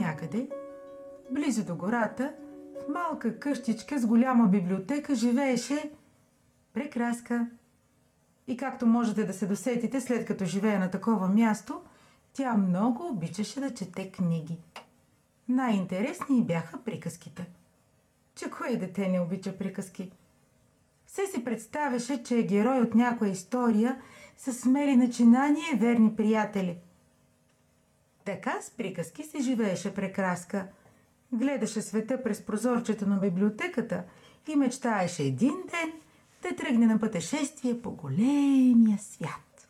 Някъде, близо до гората, в малка къщичка с голяма библиотека живееше прекраска. И както можете да се досетите, след като живее на такова място, тя много обичаше да чете книги. Най-интересни бяха приказките. Че кое дете не обича приказки? Все си представяше, че е герой от някоя история с смели начинания и верни приятели. Така с приказки се живееше прекраска. Гледаше света през прозорчето на библиотеката и мечтаеше един ден да тръгне на пътешествие по големия свят.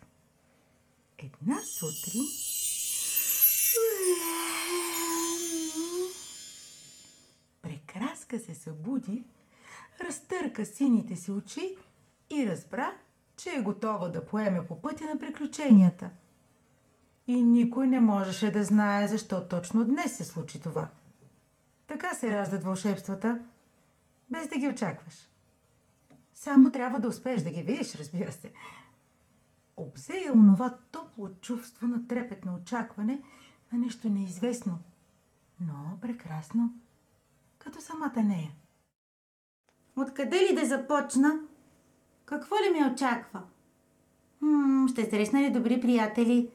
Една сутрин Прекраска се събуди, разтърка сините си очи и разбра, че е готова да поеме по пътя на приключенията. И никой не можеше да знае защо точно днес се случи това. Така се раждат вълшебствата, без да ги очакваш. Само трябва да успееш да ги видиш, разбира се. Обзея онова топло чувство на трепетно очакване на нещо неизвестно, но прекрасно, като самата нея. Откъде ли да започна? Какво ли ме очаква? М- ще срещна ли добри приятели?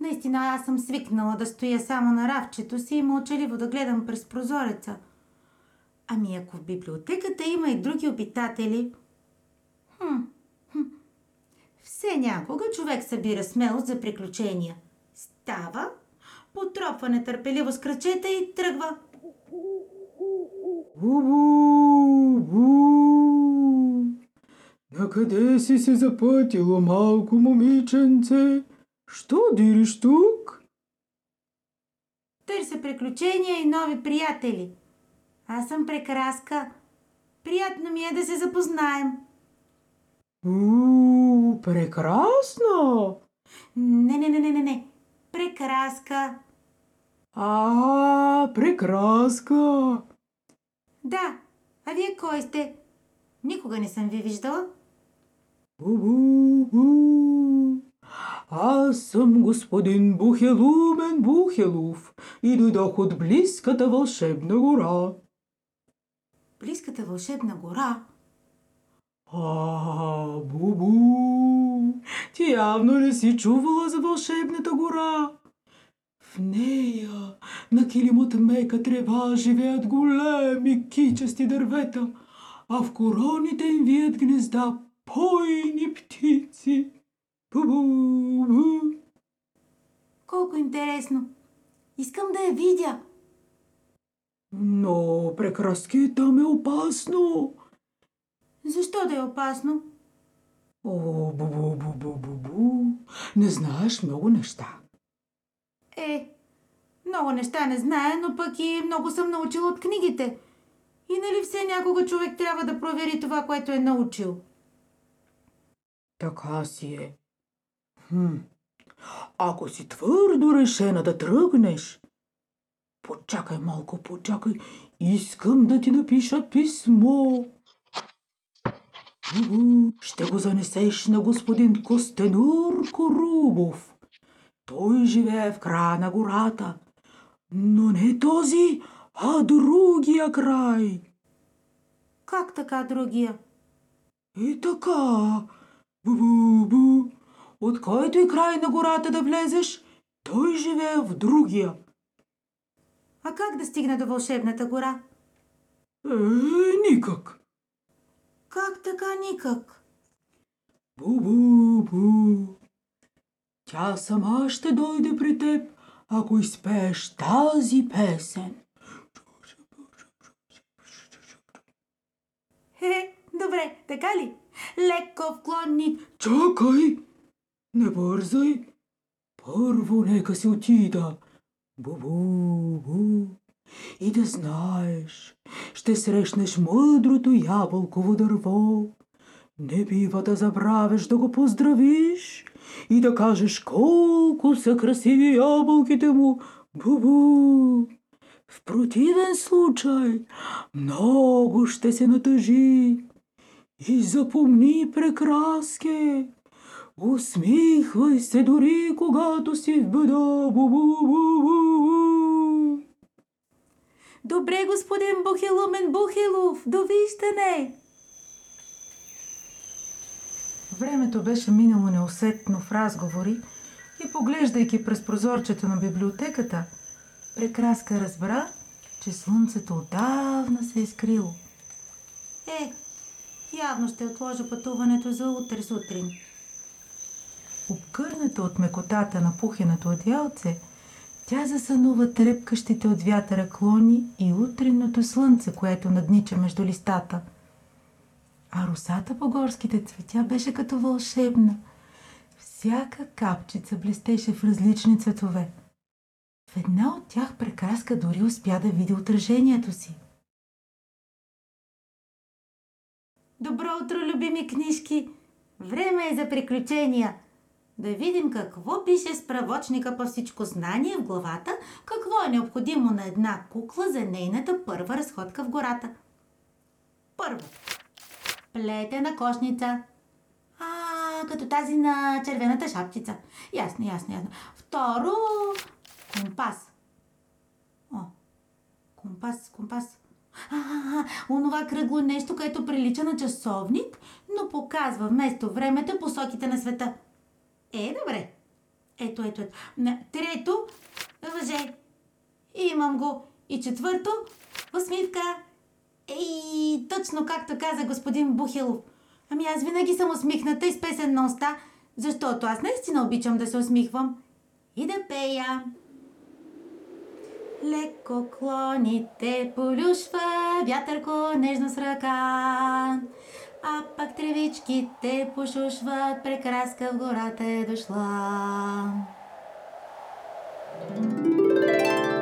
Наистина аз съм свикнала да стоя само на равчето си и мълчаливо да гледам през прозореца. Ами ако в библиотеката има и други обитатели... Хм, хм. Все някога човек събира смелост за приключения. Става, потропва нетърпеливо с кръчета и тръгва. Бу-бу-бу! Накъде си се запътило, малко момиченце? Що дириш тук? Търся приключения и нови приятели. Аз съм прекраска. Приятно ми е да се запознаем. У, прекрасно! Не, не, не, не, не, не. Прекраска. А, прекраска! Да, а вие кой сте? Никога не съм ви виждала. Бу-бу-бу! Аз съм господин Бухелумен Бухелов и дойдох от близката вълшебна гора. Близката вълшебна гора. А, Бубу! Ти явно не си чувала за вълшебната гора. В нея на килим от мека трева живеят големи кичести дървета, а в короните им вият гнезда пойни птици. Бу-бу-бу! Колко интересно. Искам да я видя. Но прекраски там е опасно. Защо да е опасно? О, бу-бу-бу-бу-бу-бу. Не знаеш много неща. Е, много неща не знае, но пък и много съм научила от книгите. И нали все някога човек трябва да провери това, което е научил? Така си е. Ако си твърдо решена да тръгнеш, почакай малко, почакай. Искам да ти напиша писмо. Ще го занесеш на господин Костенур Корубов. Той живее в края на гората. Но не този, а другия край. Как така другия? И така, бу-бу-бу, от който и край на гората да влезеш, той живее в другия. А как да стигна до вълшебната гора? Е, никак. Как така никак? Бу-бу-бу. Тя сама ще дойде при теб, ако изпееш тази песен. Хе, добре, така ли? Леко вклонни. Чакай! Не бързай! Първо нека си отида. Бу-бу-бу. И да знаеш, ще срещнеш мъдрото ябълково дърво. Не бива да забравяш да го поздравиш и да кажеш колко са красиви ябълките му. Бу-бу. В противен случай много ще се натъжи. И запомни прекраске. Усмихвай се дори когато си в беда. Бу-бу-бу-бу-бу. Добре, господин Бухилумен Бухилов, довиждане! Времето беше минало неусетно в разговори и поглеждайки през прозорчето на библиотеката, Прекраска разбра, че слънцето отдавна се е скрило. Е, явно ще отложа пътуването за утре сутрин. Обкърната от мекотата на пухеното одеялце, тя засънува трепкащите от вятъра клони и утринното слънце, което наднича между листата. А русата по горските цветя беше като вълшебна. Всяка капчица блестеше в различни цветове. В една от тях прекраска дори успя да види отражението си. Добро утро, любими книжки! Време е за приключения! Да видим какво пише справочника по всичко знание в главата, какво е необходимо на една кукла за нейната първа разходка в гората. Първо. Плетена кошница. А, като тази на червената шапчица. Ясно, ясно, ясно. Второ, компас. О, компас, компас. А, онова кръгло нещо, което прилича на часовник, но показва вместо времето посоките на света. Е, добре. Ето, ето, ето. Трето, въже. Имам го. И четвърто, усмивка. Ей, точно както каза господин Бухилов. Ами аз винаги съм усмихната и с песен на уста, защото аз наистина обичам да се усмихвам и да пея. Леко клоните полюшва вятърко нежно с ръка. А пак тревичките пошушват, прекраска в гората е дошла. thank you